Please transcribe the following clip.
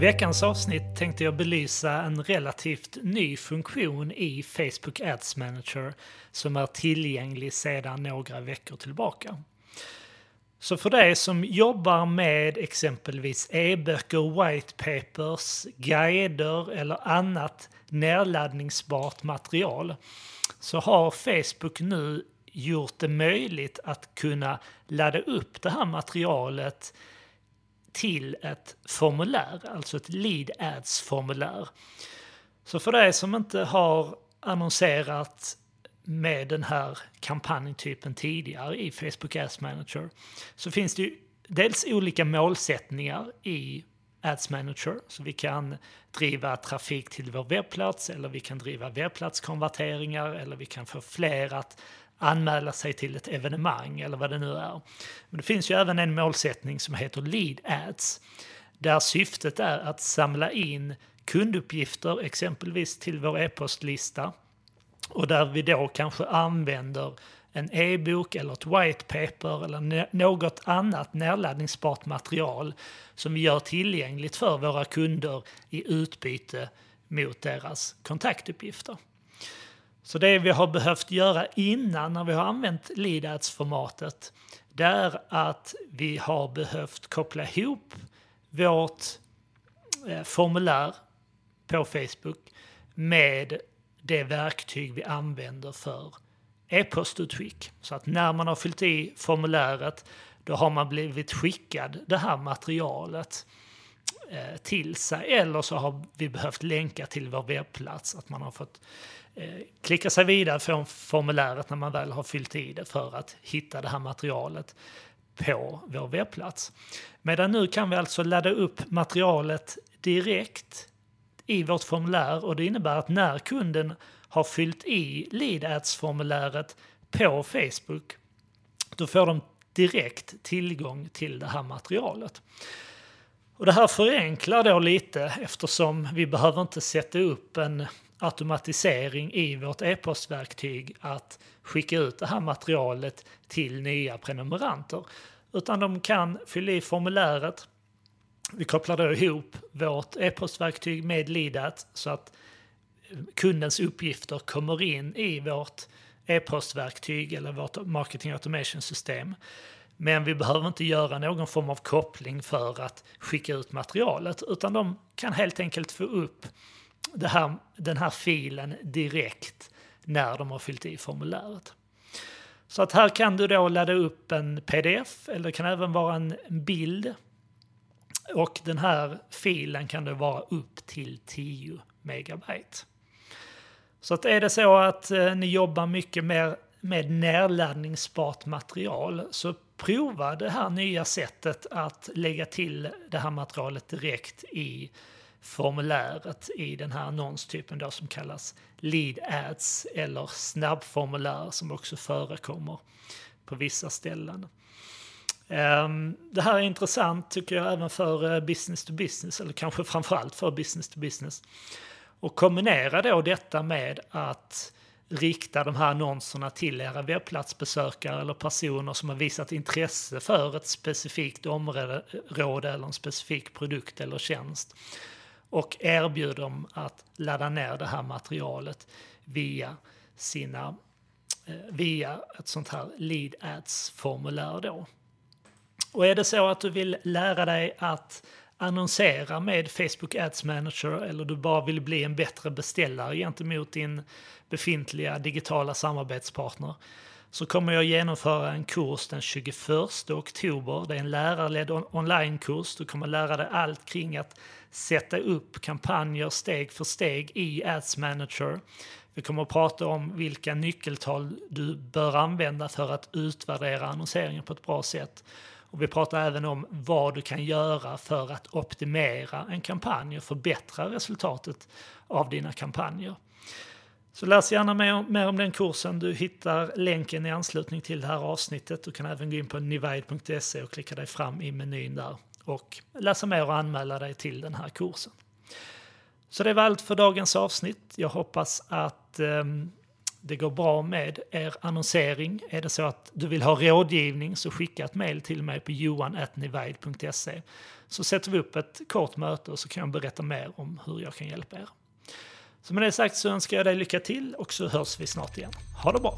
veckans avsnitt tänkte jag belysa en relativt ny funktion i Facebook Ads Manager som är tillgänglig sedan några veckor tillbaka. Så för dig som jobbar med exempelvis e-böcker, white papers, guider eller annat nedladdningsbart material så har Facebook nu gjort det möjligt att kunna ladda upp det här materialet till ett formulär, alltså ett lead ads-formulär. Så för dig som inte har annonserat med den här kampanjtypen tidigare i Facebook Ads Manager så finns det ju dels olika målsättningar i Ads Manager. Så vi kan driva trafik till vår webbplats eller vi kan driva webbplatskonverteringar eller vi kan få fler att anmäla sig till ett evenemang eller vad det nu är. Men det finns ju även en målsättning som heter Lead Ads där syftet är att samla in kunduppgifter exempelvis till vår e-postlista och där vi då kanske använder en e-bok eller ett white paper eller något annat nedladdningsbart material som vi gör tillgängligt för våra kunder i utbyte mot deras kontaktuppgifter. Så det vi har behövt göra innan när vi har använt LeadAds-formatet det är att vi har behövt koppla ihop vårt eh, formulär på Facebook med det verktyg vi använder för e-postutskick. Så att när man har fyllt i formuläret då har man blivit skickad det här materialet eh, till sig. Eller så har vi behövt länka till vår webbplats, att man har fått eh, klicka sig vidare från formuläret när man väl har fyllt i det för att hitta det här materialet på vår webbplats. Medan nu kan vi alltså ladda upp materialet direkt i vårt formulär och det innebär att när kunden har fyllt i lead ads-formuläret på Facebook då får de direkt tillgång till det här materialet. Och det här förenklar då lite eftersom vi behöver inte sätta upp en automatisering i vårt e-postverktyg att skicka ut det här materialet till nya prenumeranter. Utan de kan fylla i formuläret. Vi kopplar då ihop vårt e-postverktyg med Lidat så att kundens uppgifter kommer in i vårt e-postverktyg eller vårt marketing automation system. Men vi behöver inte göra någon form av koppling för att skicka ut materialet utan de kan helt enkelt få upp här, den här filen direkt när de har fyllt i formuläret. Så att här kan du då ladda upp en pdf eller det kan även vara en bild. Och den här filen kan då vara upp till 10 megabyte. Så att är det så att eh, ni jobbar mycket mer med nedladdningsbart material så prova det här nya sättet att lägga till det här materialet direkt i formuläret i den här annonstypen då som kallas lead ads eller snabbformulär som också förekommer på vissa ställen. Ehm, det här är intressant tycker jag även för eh, business to business eller kanske framförallt för business to business. Och kombinera då detta med att rikta de här annonserna till era webbplatsbesökare eller personer som har visat intresse för ett specifikt område eller en specifik produkt eller tjänst och erbjuder dem att ladda ner det här materialet via sina eh, via ett sånt här lead ads-formulär då. Och är det så att du vill lära dig att annonsera med Facebook Ads Manager eller du bara vill bli en bättre beställare gentemot din befintliga digitala samarbetspartner så kommer jag genomföra en kurs den 21 oktober. Det är en lärarledd onlinekurs. Du kommer lära dig allt kring att sätta upp kampanjer steg för steg i Ads Manager. Vi kommer att prata om vilka nyckeltal du bör använda för att utvärdera annonseringen på ett bra sätt. Och vi pratar även om vad du kan göra för att optimera en kampanj och förbättra resultatet av dina kampanjer. Så läs gärna mer, mer om den kursen. Du hittar länken i anslutning till det här avsnittet. Du kan även gå in på nivide.se och klicka dig fram i menyn där och läsa mer och anmäla dig till den här kursen. Så det var allt för dagens avsnitt. Jag hoppas att eh, det går bra med er annonsering. Är det så att du vill ha rådgivning så skicka ett mejl till mig på johan.nivide.se så sätter vi upp ett kort möte och så kan jag berätta mer om hur jag kan hjälpa er. Så med det sagt så önskar jag dig lycka till och så hörs vi snart igen. Ha det bra!